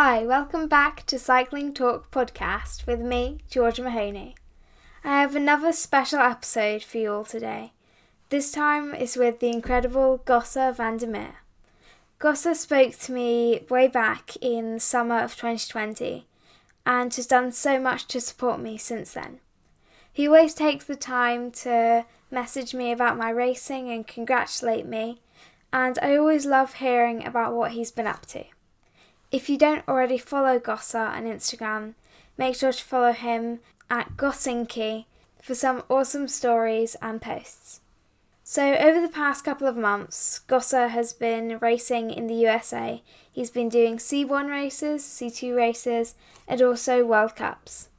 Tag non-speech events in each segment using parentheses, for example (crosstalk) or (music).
Hi, welcome back to Cycling Talk podcast with me, Georgia Mahoney. I have another special episode for you all today. This time is with the incredible Gosse van der Meer. Gosse spoke to me way back in the summer of 2020 and has done so much to support me since then. He always takes the time to message me about my racing and congratulate me, and I always love hearing about what he's been up to. If you don't already follow Gosse on Instagram, make sure to follow him at Gossinki for some awesome stories and posts. So, over the past couple of months, Gosse has been racing in the USA. He's been doing C1 races, C2 races, and also World Cups.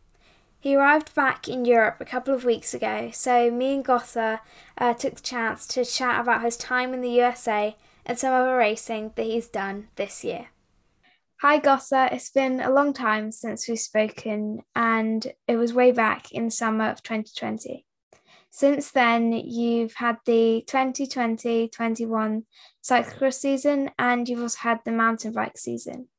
He arrived back in Europe a couple of weeks ago, so me and Gossa uh, took the chance to chat about his time in the USA and some other racing that he's done this year. Hi, Gosse. It's been a long time since we've spoken, and it was way back in summer of 2020. Since then, you've had the 2020 21 cyclocross season, and you've also had the mountain bike season.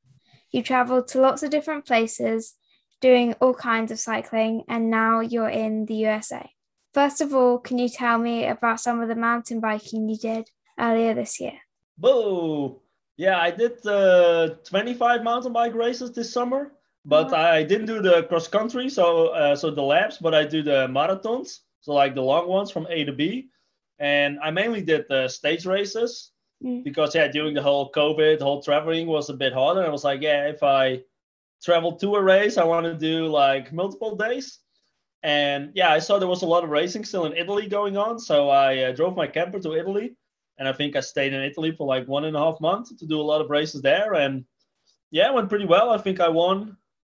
You travelled to lots of different places, doing all kinds of cycling, and now you're in the USA. First of all, can you tell me about some of the mountain biking you did earlier this year? Boo! Yeah, I did uh, 25 mountain bike races this summer, but I didn't do the cross country, so uh, so the laps, but I do the marathons, so like the long ones from A to B, and I mainly did the stage races mm. because yeah, during the whole COVID, the whole traveling was a bit harder. I was like, yeah, if I travel to a race, I want to do like multiple days. And yeah, I saw there was a lot of racing still in Italy going on, so I uh, drove my camper to Italy and I think I stayed in Italy for like one and a half months to do a lot of races there, and yeah, it went pretty well. I think I won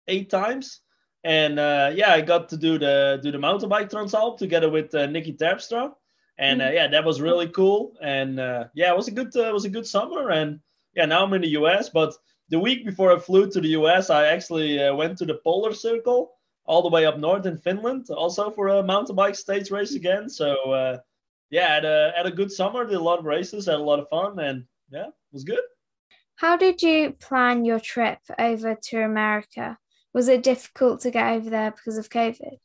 eight times, and uh, yeah, I got to do the do the mountain bike Transalp together with uh, Niki Terpstra, and uh, yeah, that was really cool. And uh, yeah, it was a good uh, it was a good summer, and yeah, now I'm in the US. But the week before I flew to the US, I actually uh, went to the Polar Circle all the way up north in Finland, also for a mountain bike stage race again. So yeah, had a had a good summer. Did a lot of races, had a lot of fun, and yeah, it was good. How did you plan your trip over to America? Was it difficult to get over there because of COVID?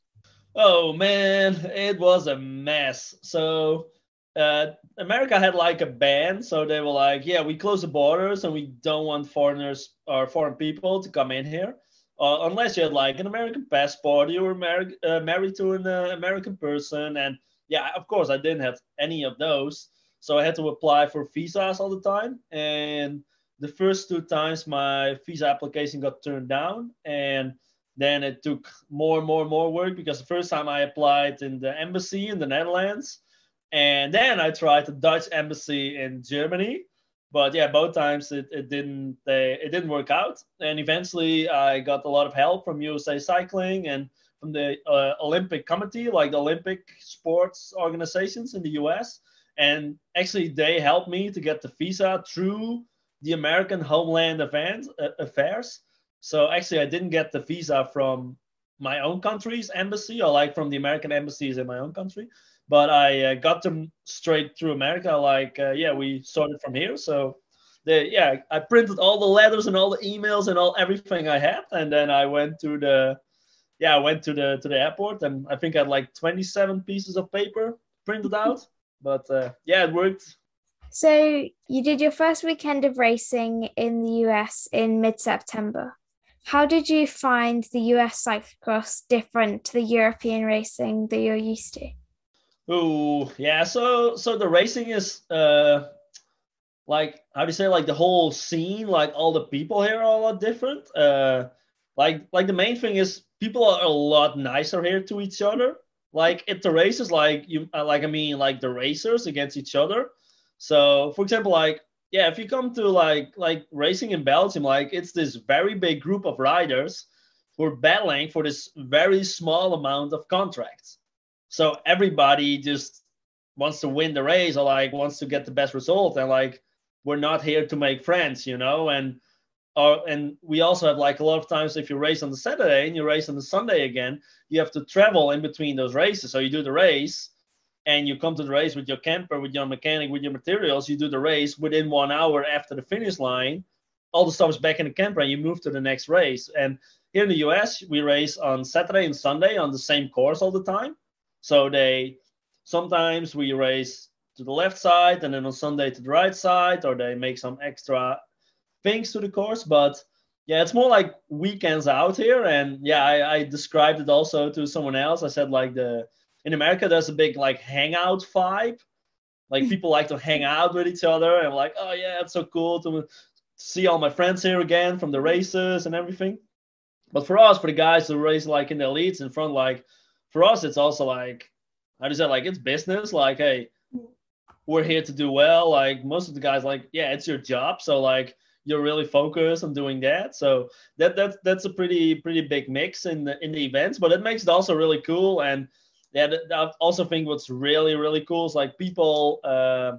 Oh man, it was a mess. So uh, America had like a ban, so they were like, "Yeah, we close the borders and we don't want foreigners or foreign people to come in here, uh, unless you had like an American passport, you were mar- uh, married to an uh, American person, and yeah, of course, I didn't have any of those. So I had to apply for visas all the time. And the first two times my visa application got turned down. And then it took more and more and more work because the first time I applied in the embassy in the Netherlands. And then I tried the Dutch embassy in Germany. But yeah, both times it, it didn't they, it didn't work out. And eventually I got a lot of help from USA Cycling and from the uh, Olympic Committee, like the Olympic sports organizations in the US. And actually, they helped me to get the visa through the American Homeland Event, uh, Affairs. So actually, I didn't get the visa from my own country's embassy or like from the American embassies in my own country, but I uh, got them straight through America. Like, uh, yeah, we started from here. So, the, yeah, I printed all the letters and all the emails and all everything I had, and then I went to the yeah, I went to the to the airport and I think I had like 27 pieces of paper printed out. But uh, yeah, it worked. So you did your first weekend of racing in the US in mid-September. How did you find the US cyclocross different to the European racing that you're used to? Oh yeah, so so the racing is uh like how do you say like the whole scene, like all the people here are a lot different. Uh like like the main thing is people are a lot nicer here to each other. Like at the races, like you uh, like I mean like the racers against each other. So for example, like yeah, if you come to like like racing in Belgium, like it's this very big group of riders who are battling for this very small amount of contracts. So everybody just wants to win the race or like wants to get the best result and like we're not here to make friends, you know, and or and we also have like a lot of times if you race on the Saturday and you race on the Sunday again, you have to travel in between those races. So you do the race and you come to the race with your camper, with your mechanic, with your materials. You do the race within one hour after the finish line. all the stuff is back in the camper and you move to the next race. And here in the US, we race on Saturday and Sunday on the same course all the time. So they sometimes we race to the left side and then on Sunday to the right side, or they make some extra things to the course. But yeah, it's more like weekends out here. And yeah, I, I described it also to someone else. I said like the in America there's a big like hangout vibe. Like hmm. people like to hang out with each other and like, oh yeah, it's so cool to see all my friends here again from the races and everything. But for us, for the guys who race like in the elites in front, like for us, it's also like, how do you say, like it's business. Like, hey, hmm. we're here to do well. Like most of the guys, like, yeah, it's your job. So like you're really focused on doing that. So that that's that's a pretty pretty big mix in the in the events, but it makes it also really cool. And yeah, I also think what's really really cool is like people. Uh,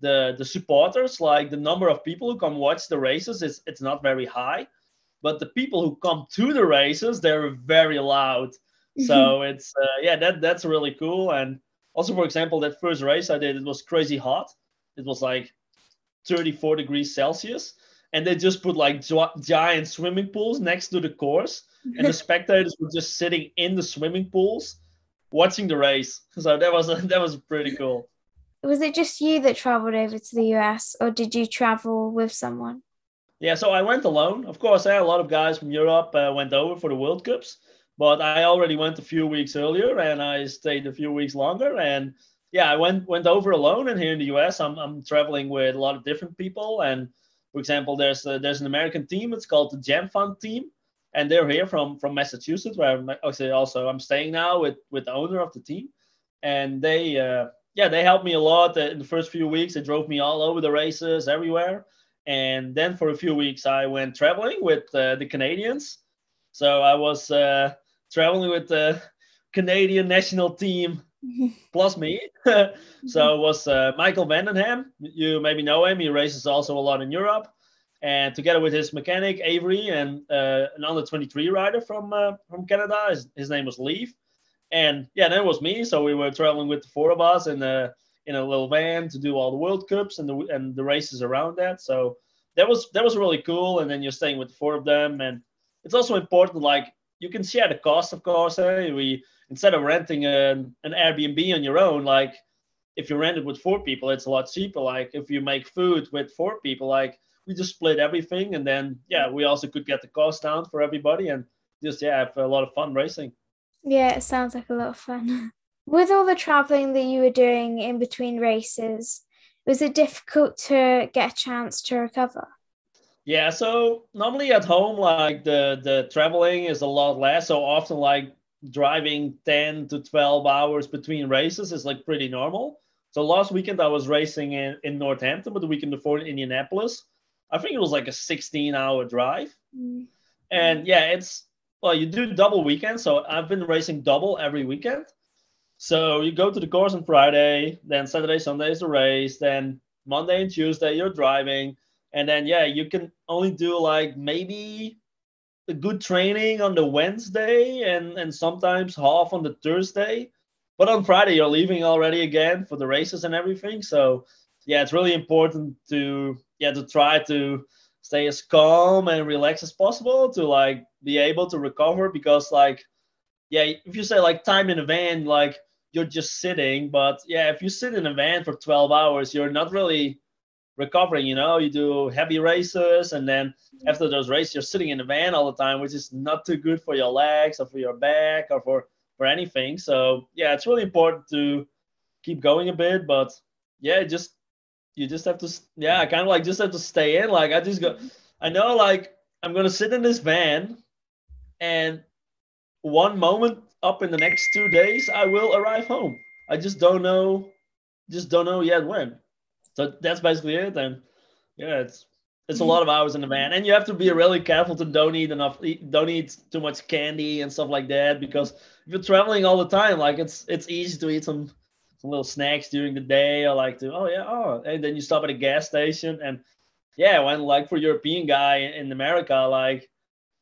the the supporters like the number of people who come watch the races is it's not very high but the people who come to the races they're very loud so it's uh, yeah that that's really cool and also for example that first race i did it was crazy hot it was like 34 degrees celsius and they just put like giant swimming pools next to the course and the (laughs) spectators were just sitting in the swimming pools watching the race (laughs) so that was that was pretty cool was it just you that traveled over to the US or did you travel with someone? Yeah, so I went alone. Of course, I had a lot of guys from Europe uh, went over for the World Cups, but I already went a few weeks earlier and I stayed a few weeks longer. And yeah, I went went over alone. And here in the US, I'm, I'm traveling with a lot of different people. And for example, there's a, there's an American team. It's called the Jam Fund team, and they're here from from Massachusetts, where I'm actually also I'm staying now with with the owner of the team, and they. Uh, yeah, they helped me a lot in the first few weeks. They drove me all over the races, everywhere. And then for a few weeks, I went traveling with uh, the Canadians. So I was uh, traveling with the Canadian national team (laughs) plus me. (laughs) so it was uh, Michael van den Ham. You maybe know him. He races also a lot in Europe. And together with his mechanic Avery and uh, an under 23 rider from uh, from Canada, his, his name was Leaf and yeah, then was me. So we were traveling with the four of us in a in a little van to do all the World Cups and the and the races around that. So that was that was really cool. And then you're staying with the four of them, and it's also important. Like you can share the cost, of course. Eh? We instead of renting an, an Airbnb on your own, like if you rent it with four people, it's a lot cheaper. Like if you make food with four people, like we just split everything, and then yeah, we also could get the cost down for everybody, and just yeah, have a lot of fun racing. Yeah, it sounds like a lot of fun. (laughs) With all the traveling that you were doing in between races, was it difficult to get a chance to recover? Yeah, so normally at home, like the the traveling is a lot less. So often, like driving ten to twelve hours between races is like pretty normal. So last weekend I was racing in in Northampton, but the weekend before in Indianapolis, I think it was like a sixteen hour drive. Mm. And yeah, it's well, you do double weekends. So I've been racing double every weekend. So you go to the course on Friday, then Saturday, Sunday is the race, then Monday and Tuesday you're driving, and then yeah, you can only do like maybe a good training on the Wednesday and and sometimes half on the Thursday. But on Friday you're leaving already again for the races and everything. So yeah, it's really important to yeah to try to stay as calm and relaxed as possible to like be able to recover because like yeah if you say like time in a van like you're just sitting but yeah if you sit in a van for 12 hours you're not really recovering you know you do heavy races and then mm-hmm. after those races you're sitting in the van all the time which is not too good for your legs or for your back or for for anything. So yeah it's really important to keep going a bit but yeah just you just have to yeah i kind of like just have to stay in. Like i just go mm-hmm. i know like i'm gonna sit in this van and one moment up in the next two days i will arrive home. I just don't know just don't know yet when so that's basically it and yeah it's it's a mm. lot of hours in the van and you have to be really careful to don't eat enough don't eat too much candy and stuff like that because if you're traveling all the time like it's it's easy to eat some some little snacks during the day. or like to, oh yeah, oh, and then you stop at a gas station, and yeah, when like for European guy in America, like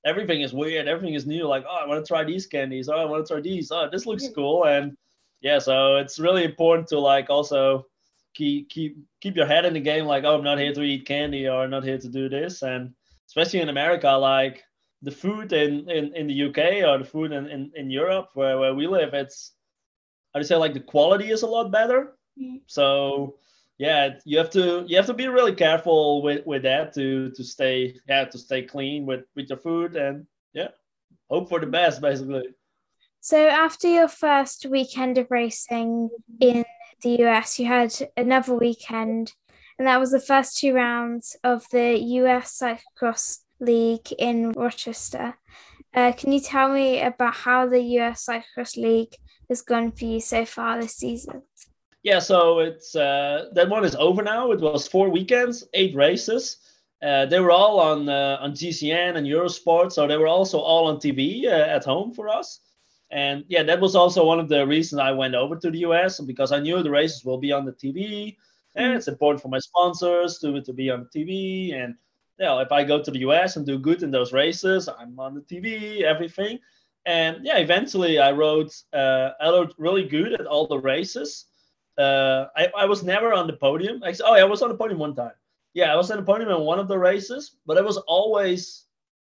everything is weird, everything is new. Like, oh, I want to try these candies. Oh, I want to try these. Oh, this looks cool, and yeah, so it's really important to like also keep keep keep your head in the game. Like, oh, I'm not here to eat candy or not here to do this. And especially in America, like the food in, in, in the UK or the food in, in, in Europe where, where we live, it's I'd say like the quality is a lot better. Mm. So yeah, you have to you have to be really careful with, with that to to stay yeah to stay clean with with your food and yeah hope for the best basically. So after your first weekend of racing in the US, you had another weekend, and that was the first two rounds of the US Cyclocross League in Rochester. Uh, can you tell me about how the US Cyclocross League has gone for you so far this season? Yeah, so it's uh, that one is over now. It was four weekends, eight races. Uh, they were all on uh, on GCN and Eurosport, so they were also all on TV uh, at home for us. And yeah, that was also one of the reasons I went over to the US because I knew the races will be on the TV, and mm. it's important for my sponsors to to be on the TV. And you know, if I go to the US and do good in those races, I'm on the TV, everything. And yeah, eventually I rode uh, I rode really good at all the races. Uh, I, I was never on the podium. Actually, oh, yeah, I was on the podium one time. Yeah, I was on the podium in one of the races, but it was always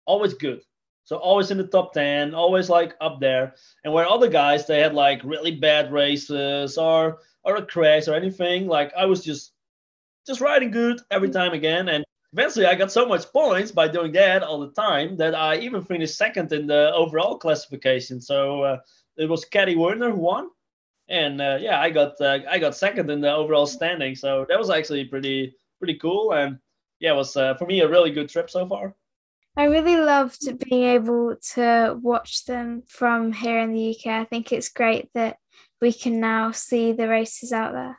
always good. So always in the top 10, always like up there. And where other guys they had like really bad races or or a crash or anything, like I was just just riding good every time again. And eventually I got so much points by doing that all the time that I even finished second in the overall classification. So uh, it was Kerry Werner who won. And uh, yeah, I got uh, I got second in the overall standing. So that was actually pretty pretty cool. And yeah, it was uh, for me a really good trip so far. I really loved being able to watch them from here in the UK. I think it's great that we can now see the races out there.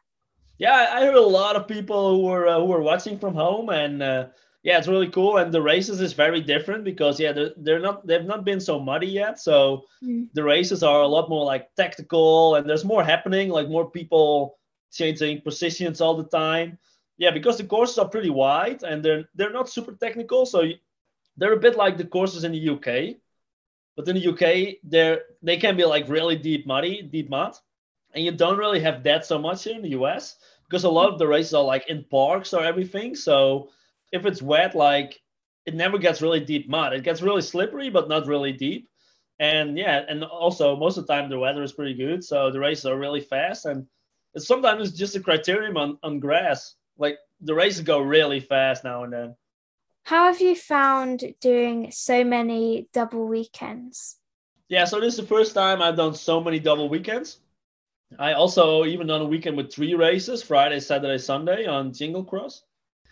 Yeah, I heard a lot of people who were uh, who were watching from home, and uh, yeah, it's really cool. And the races is very different because yeah, they're, they're not they've not been so muddy yet, so mm. the races are a lot more like tactical, and there's more happening, like more people changing positions all the time. Yeah, because the courses are pretty wide and they're they're not super technical, so they're a bit like the courses in the UK, but in the UK, they're they can be like really deep muddy, deep mud, and you don't really have that so much here in the US because a lot of the races are like in parks or everything. So if it's wet, like it never gets really deep mud. It gets really slippery, but not really deep. And yeah, and also most of the time the weather is pretty good, so the races are really fast. And it's sometimes it's just a criterium on, on grass. Like the races go really fast now and then. How have you found doing so many double weekends? Yeah, so this is the first time I've done so many double weekends. I also even done a weekend with three races, Friday, Saturday, Sunday on Jingle Cross.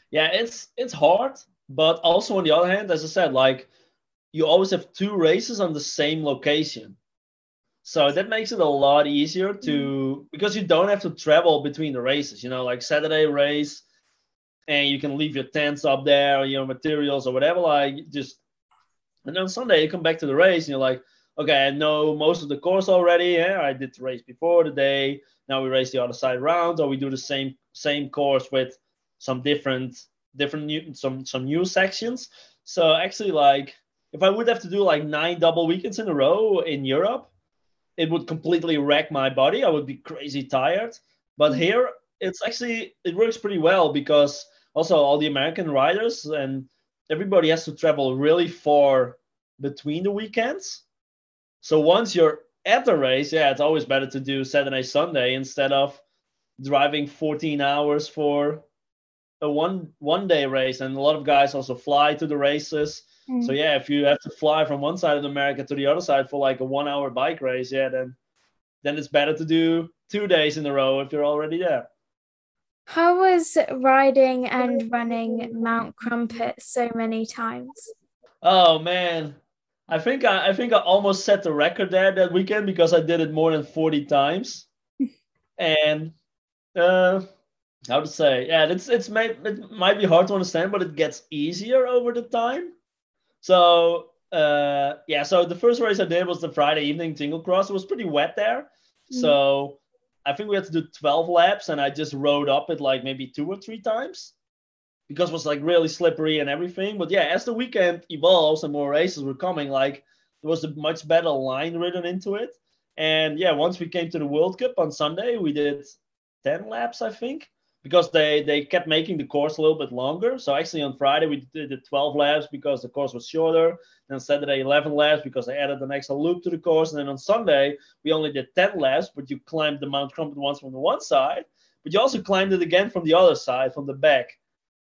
Yeah, it's it's hard, but also on the other hand, as I said, like you always have two races on the same location. So that makes it a lot easier to mm. because you don't have to travel between the races, you know, like Saturday race and you can leave your tents up there or your materials or whatever. Like just and then Sunday you come back to the race and you're like, okay, I know most of the course already. Yeah, I did the race before the day. Now we race the other side round, or we do the same same course with some different different new some some new sections. So actually, like if I would have to do like nine double weekends in a row in Europe, it would completely wreck my body. I would be crazy tired. But here, it's actually it works pretty well because also all the American riders and everybody has to travel really far between the weekends. So once you're at the race, yeah, it's always better to do Saturday, Sunday instead of driving 14 hours for a one one day race. And a lot of guys also fly to the races. Mm. So yeah, if you have to fly from one side of America to the other side for like a one hour bike race, yeah, then then it's better to do two days in a row if you're already there. How was riding and running Mount Krumpit so many times? Oh man, I think I, I think I almost set the record there that weekend because I did it more than forty times, (laughs) and uh, how to say, yeah, it's it's may, it might be hard to understand, but it gets easier over the time. So uh, yeah, so the first race I did was the Friday evening Jingle Cross. It was pretty wet there, mm. so I think we had to do 12 laps and I just rode up it like maybe two or three times because it was like really slippery and everything. But yeah, as the weekend evolves and more races were coming, like there was a much better line written into it. And yeah, once we came to the World Cup on Sunday, we did 10 laps, I think, because they they kept making the course a little bit longer. So actually on Friday we did the 12 laps because the course was shorter. Then Saturday 11 laps because they added an extra loop to the course. And then on Sunday we only did 10 laps, but you climbed the Mount Krumpit once from the one side, but you also climbed it again from the other side from the back.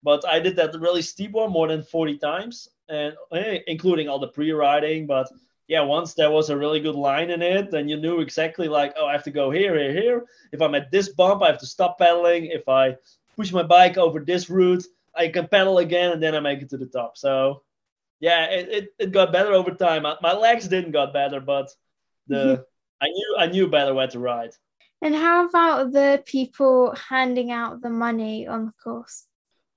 But I did that really steep one more than 40 times, and eh, including all the pre-riding. But yeah, once there was a really good line in it, then you knew exactly like, oh, I have to go here, here, here. If I'm at this bump, I have to stop pedaling. If I push my bike over this route, I can pedal again, and then I make it to the top. So yeah, it, it, it got better over time. My legs didn't got better, but the (laughs) I knew I knew better where to ride. And how about the people handing out the money on the course?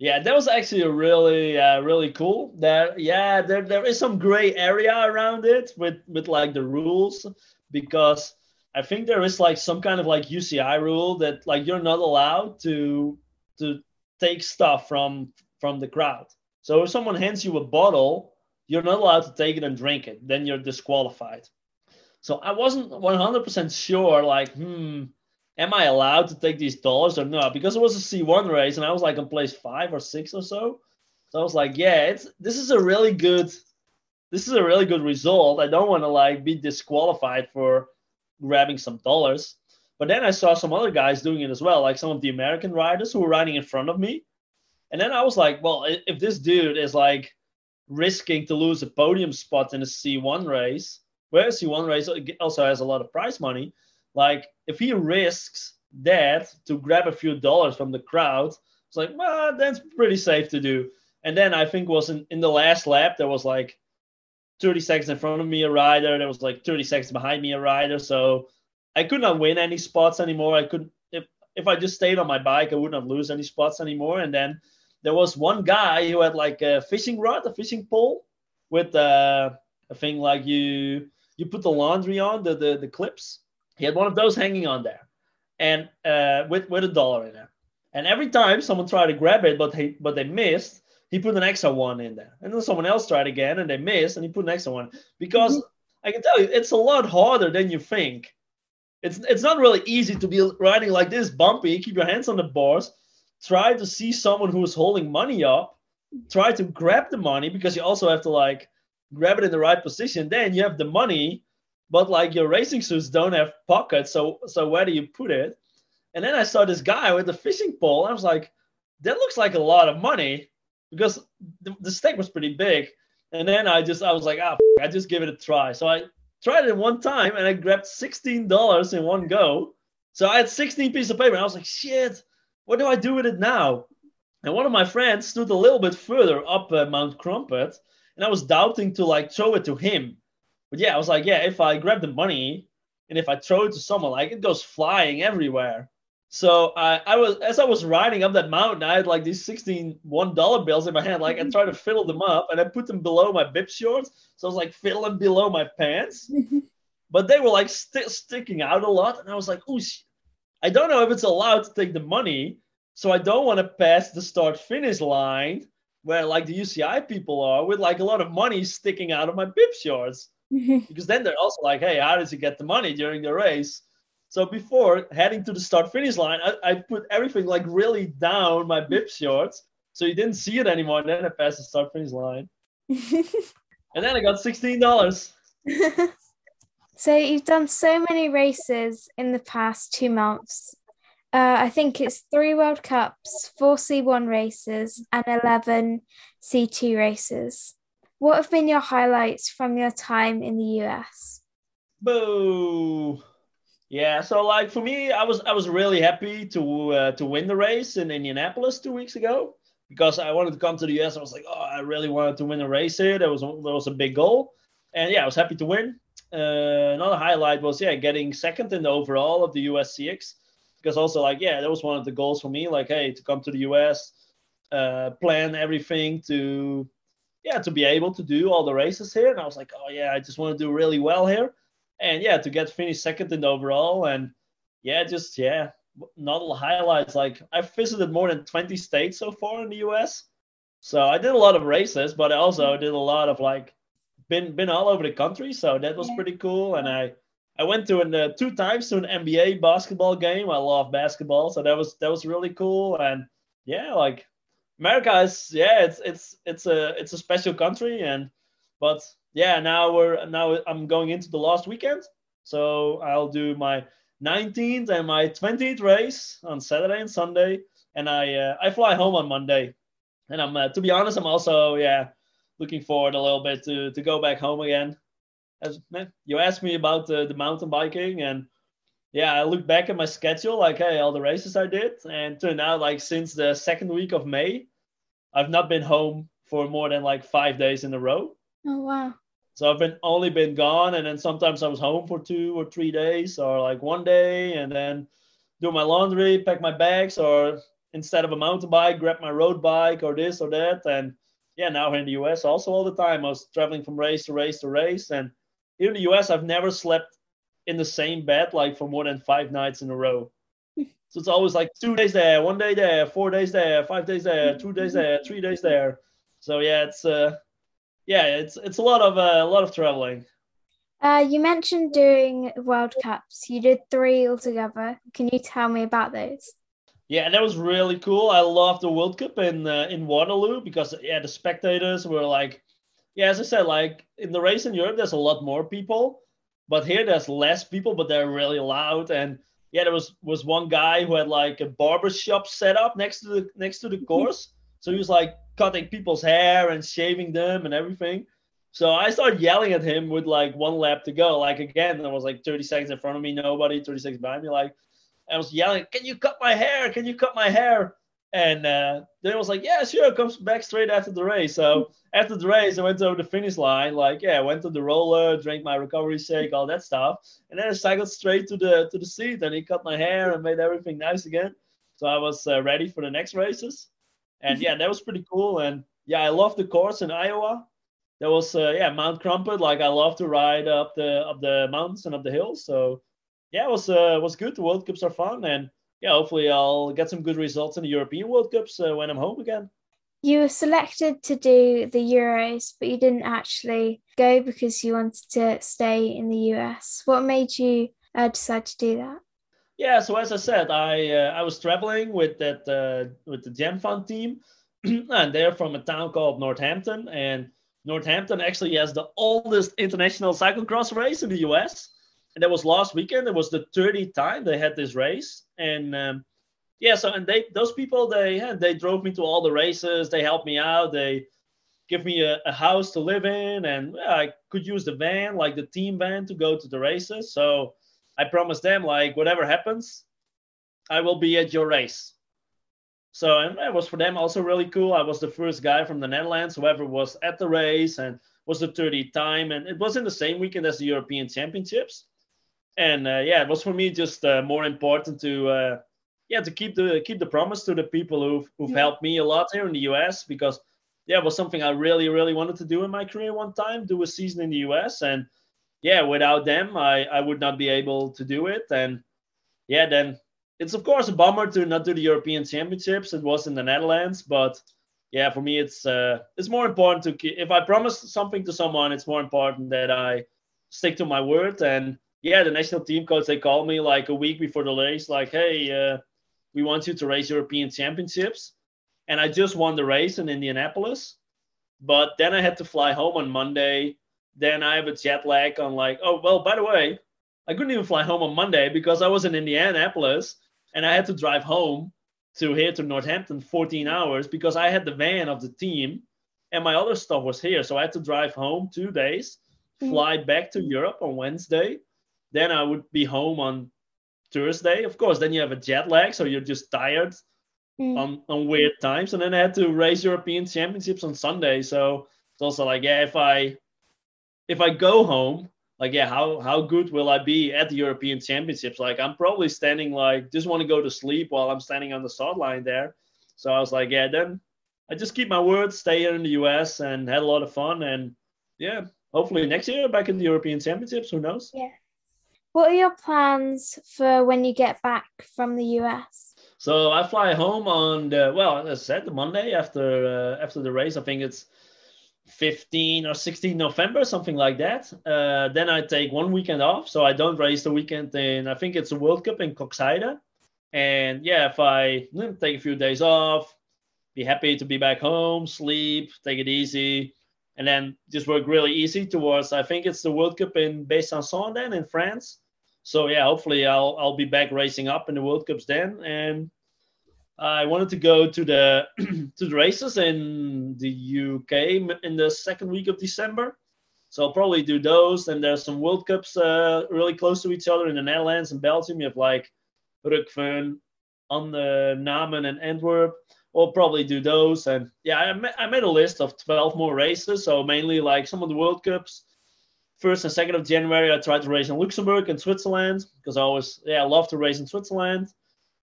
Yeah, that was actually really, uh, really cool. There, yeah, there, there is some gray area around it with, with like the rules because I think there is like some kind of like UCI rule that like you're not allowed to to take stuff from from the crowd. So if someone hands you a bottle, you're not allowed to take it and drink it. Then you're disqualified. So I wasn't 100% sure, like, hmm, am I allowed to take these dollars or not? Because it was a C1 race and I was like in place five or six or so. So I was like, yeah, it's this is a really good, this is a really good result. I don't want to like be disqualified for grabbing some dollars. But then I saw some other guys doing it as well, like some of the American riders who were riding in front of me. And then I was like, well, if this dude is like risking to lose a podium spot in a C1 race, where a C1 race also has a lot of prize money, like if he risks that to grab a few dollars from the crowd, it's like, well, that's pretty safe to do. And then I think was in, in the last lap, there was like 30 seconds in front of me, a rider. There was like 30 seconds behind me, a rider. So I could not win any spots anymore. I could if if I just stayed on my bike, I would not lose any spots anymore. And then there was one guy who had like a fishing rod, a fishing pole, with uh, a thing like you you put the laundry on the the, the clips he had one of those hanging on there, and uh, with with a dollar in there. And every time someone tried to grab it, but he but they missed, he put an extra one in there. And then someone else tried again, and they missed, and he put an extra one. Because mm-hmm. I can tell you, it's a lot harder than you think. It's it's not really easy to be riding like this, bumpy. Keep your hands on the bars. Try to see someone who is holding money up. Try to grab the money because you also have to like grab it in the right position. Then you have the money but like your racing suits don't have pockets, so so where do you put it? And then I saw this guy with the fishing pole. I was like, that looks like a lot of money because the, the stake was pretty big. And then I just I was like, ah, I just give it a try. So I tried it one time and I grabbed sixteen dollars in one go. So I had sixteen pieces of paper. I was like, shit, what do I do with it now? And one of my friends stood a little bit further up uh, Mount Krumpit, and I was doubting to like throw it to him but yeah, I was like, yeah, if I grab the money and if I throw it to someone, like it goes flying everywhere. So I, I was as I was riding up that mountain, I had like these 16 one dollar bills in my hand. Like I tried to fill them up and I put them below my bib shorts. So I was like filling below my pants. (laughs) but they were like st- sticking out a lot. And I was like, oh, I don't know if it's allowed to take the money. So I don't want to pass the start finish line where like the UCI people are with like a lot of money sticking out of my bib shorts. (laughs) because then they're also like, hey, how does he get the money during the race? So before heading to the start finish line, I, I put everything like really down my bib shorts so you didn't see it anymore. And then I passed the start finish line. (laughs) and then I got $16. (laughs) so you've done so many races in the past two months. Uh, I think it's three World Cups, four C1 races, and 11 C2 races. What have been your highlights from your time in the US? Boo! Yeah, so like for me, I was I was really happy to uh, to win the race in Indianapolis two weeks ago because I wanted to come to the US. I was like, oh, I really wanted to win a race here. That was that was a big goal, and yeah, I was happy to win. Uh, another highlight was yeah, getting second in the overall of the USCX because also like yeah, that was one of the goals for me. Like hey, to come to the US, uh, plan everything to yeah, to be able to do all the races here. And I was like, oh yeah, I just want to do really well here. And yeah, to get finished second in the overall. And yeah, just yeah, not all highlights. Like I've visited more than 20 states so far in the US. So I did a lot of races, but I also did a lot of like been been all over the country. So that was pretty cool. And I I went to an, uh, two times to an NBA basketball game. I love basketball, so that was that was really cool. And yeah, like America is yeah, it's it's it's a it's a special country, and but yeah, now we're now I'm going into the last weekend, so I'll do my 19th and my 20th race on Saturday and Sunday, and I uh, I fly home on Monday. And I'm uh, to be honest, I'm also yeah looking forward a little bit to to go back home again. As you asked me about the, the mountain biking, and yeah, I looked back at my schedule, like hey, all the races I did, and turned out like since the second week of May, I've not been home for more than like five days in a row. Oh wow. So I've been only been gone, and then sometimes I was home for two or three days, or like one day, and then do my laundry, pack my bags, or instead of a mountain bike, grab my road bike or this or that. And yeah, now here in the US, also all the time, I was traveling from race to race to race. And here in the US, I've never slept in the same bed like for more than five nights in a row. So it's always like two days there, one day there, four days there, five days there, two days there, three days there. So yeah, it's uh, yeah, it's it's a lot of uh, a lot of traveling. Uh, you mentioned doing World Cups. You did three altogether. Can you tell me about those? Yeah, that was really cool. I loved the World Cup in uh, in Waterloo because yeah, the spectators were like, yeah, as I said, like in the race in Europe, there's a lot more people, but here there's less people, but they're really loud. And yeah, there was was one guy who had like a barber shop set up next to the next to the mm-hmm. course, so he was like cutting people's hair and shaving them and everything. So I started yelling at him with like one lap to go. Like again, there was like 30 seconds in front of me, nobody, 30 seconds behind me. Like, I was yelling, "Can you cut my hair? Can you cut my hair?" And uh, then I was like, "Yeah, sure." Comes back straight after the race. So after the race, I went over the finish line. Like, yeah, I went to the roller, drank my recovery shake, all that stuff, and then I cycled straight to the to the seat. And he cut my hair and made everything nice again. So I was uh, ready for the next races. And yeah, that was pretty cool. And yeah, I love the course in Iowa. There was uh, yeah Mount Krumpit. Like I love to ride up the up the mountains and up the hills. So yeah, it was uh, was good. The World Cups are fun, and yeah, hopefully I'll get some good results in the European World Cups uh, when I'm home again. You were selected to do the Euros, but you didn't actually go because you wanted to stay in the US. What made you uh, decide to do that? Yeah, so as I said, I uh, I was traveling with that uh, with the Jam Fund team, (clears throat) and they're from a town called Northampton, and Northampton actually has the oldest international cyclocross race in the U.S and that was last weekend. It was the 30th time they had this race, and um, yeah, so and they those people they yeah, they drove me to all the races. They helped me out. They give me a, a house to live in, and yeah, I could use the van, like the team van, to go to the races. So I promised them, like whatever happens, I will be at your race. So and it was for them also really cool. I was the first guy from the Netherlands, whoever was at the race, and was the 30th time, and it was in the same weekend as the European Championships and uh, yeah, it was for me just uh, more important to uh, yeah to keep the keep the promise to the people who've who've yeah. helped me a lot here in the US because yeah, it was something I really really wanted to do in my career one time, do a season in the US, and yeah, without them, I I would not be able to do it, and yeah, then it's of course a bummer to not do the European Championships. It was in the Netherlands, but yeah, for me it's uh, it's more important to keep, if I promise something to someone, it's more important that I stick to my word and yeah, the national team coach they called me like a week before the race, like, hey, uh, we want you to race European Championships, and I just won the race in Indianapolis, but then I had to fly home on Monday. Then I have a jet lag on like, oh well, by the way, I couldn't even fly home on Monday because I was in Indianapolis and I had to drive home to here to Northampton 14 hours because I had the van of the team and my other stuff was here. So I had to drive home two days, mm. fly back to Europe on Wednesday, then I would be home on Thursday. Of course, then you have a jet lag, so you're just tired mm. on, on weird times. And then I had to race European Championships on Sunday. So it's also like, yeah, if I if I go home, like yeah, how how good will I be at the European Championships? Like I'm probably standing like just want to go to sleep while I'm standing on the start line there. So I was like, yeah, then I just keep my word, stay here in the US and had a lot of fun and yeah, hopefully next year back in the European Championships, who knows? Yeah. What are your plans for when you get back from the US? So I fly home on the well, as I said, the Monday after uh, after the race. I think it's 15 or 16 November, something like that. Uh, then I take one weekend off, so I don't race the weekend in. I think it's a World Cup in Koksijde. And yeah, if I take a few days off, be happy to be back home, sleep, take it easy, and then just work really easy towards. I think it's the World Cup in Besançon then in France. So yeah, hopefully I'll I'll be back racing up in the World Cups then, and I wanted to go to the (clears throat) to the races in the UK in the second week of December. So I'll probably do those. And there's some World Cups uh, really close to each other in the Netherlands and Belgium. You have like Rucphen, on the Namen and Antwerp. We'll probably do those. And yeah, I, ma- I made a list of 12 more races. So mainly like some of the World Cups. First and second of January, I tried to race in Luxembourg and Switzerland because I always, yeah, I love to race in Switzerland.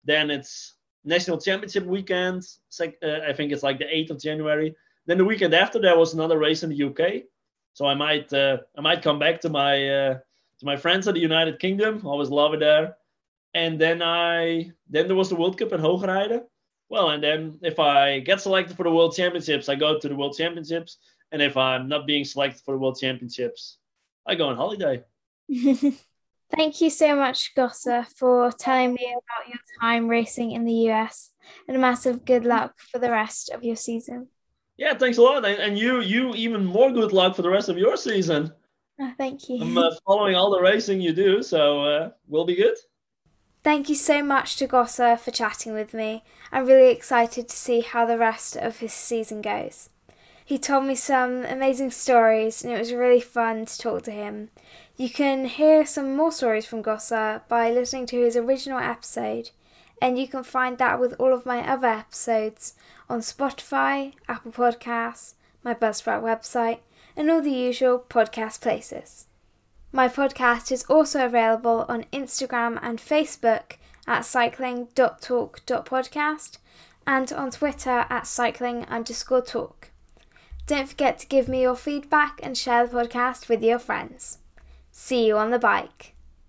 Then it's national championship weekend. Sec- uh, I think it's like the 8th of January. Then the weekend after there was another race in the UK. So I might uh, I might come back to my uh, to my friends in the United Kingdom. I always love it there. And then I then there was the World Cup in Hoogerheide. Well, and then if I get selected for the World Championships, I go to the World Championships. And if I'm not being selected for the World Championships, I go on holiday. (laughs) Thank you so much, Gosse, for telling me about your time racing in the US and a massive good luck for the rest of your season. Yeah, thanks a lot. And, and you, you even more good luck for the rest of your season. Oh, thank you. I'm uh, following all the racing you do, so uh, we'll be good. Thank you so much to Gosse for chatting with me. I'm really excited to see how the rest of his season goes. He told me some amazing stories, and it was really fun to talk to him. You can hear some more stories from Gosse by listening to his original episode, and you can find that with all of my other episodes on Spotify, Apple Podcasts, my Buzzsprout website, and all the usual podcast places. My podcast is also available on Instagram and Facebook at cycling.talk.podcast and on Twitter at cycling underscore talk. Don't forget to give me your feedback and share the podcast with your friends. See you on the bike.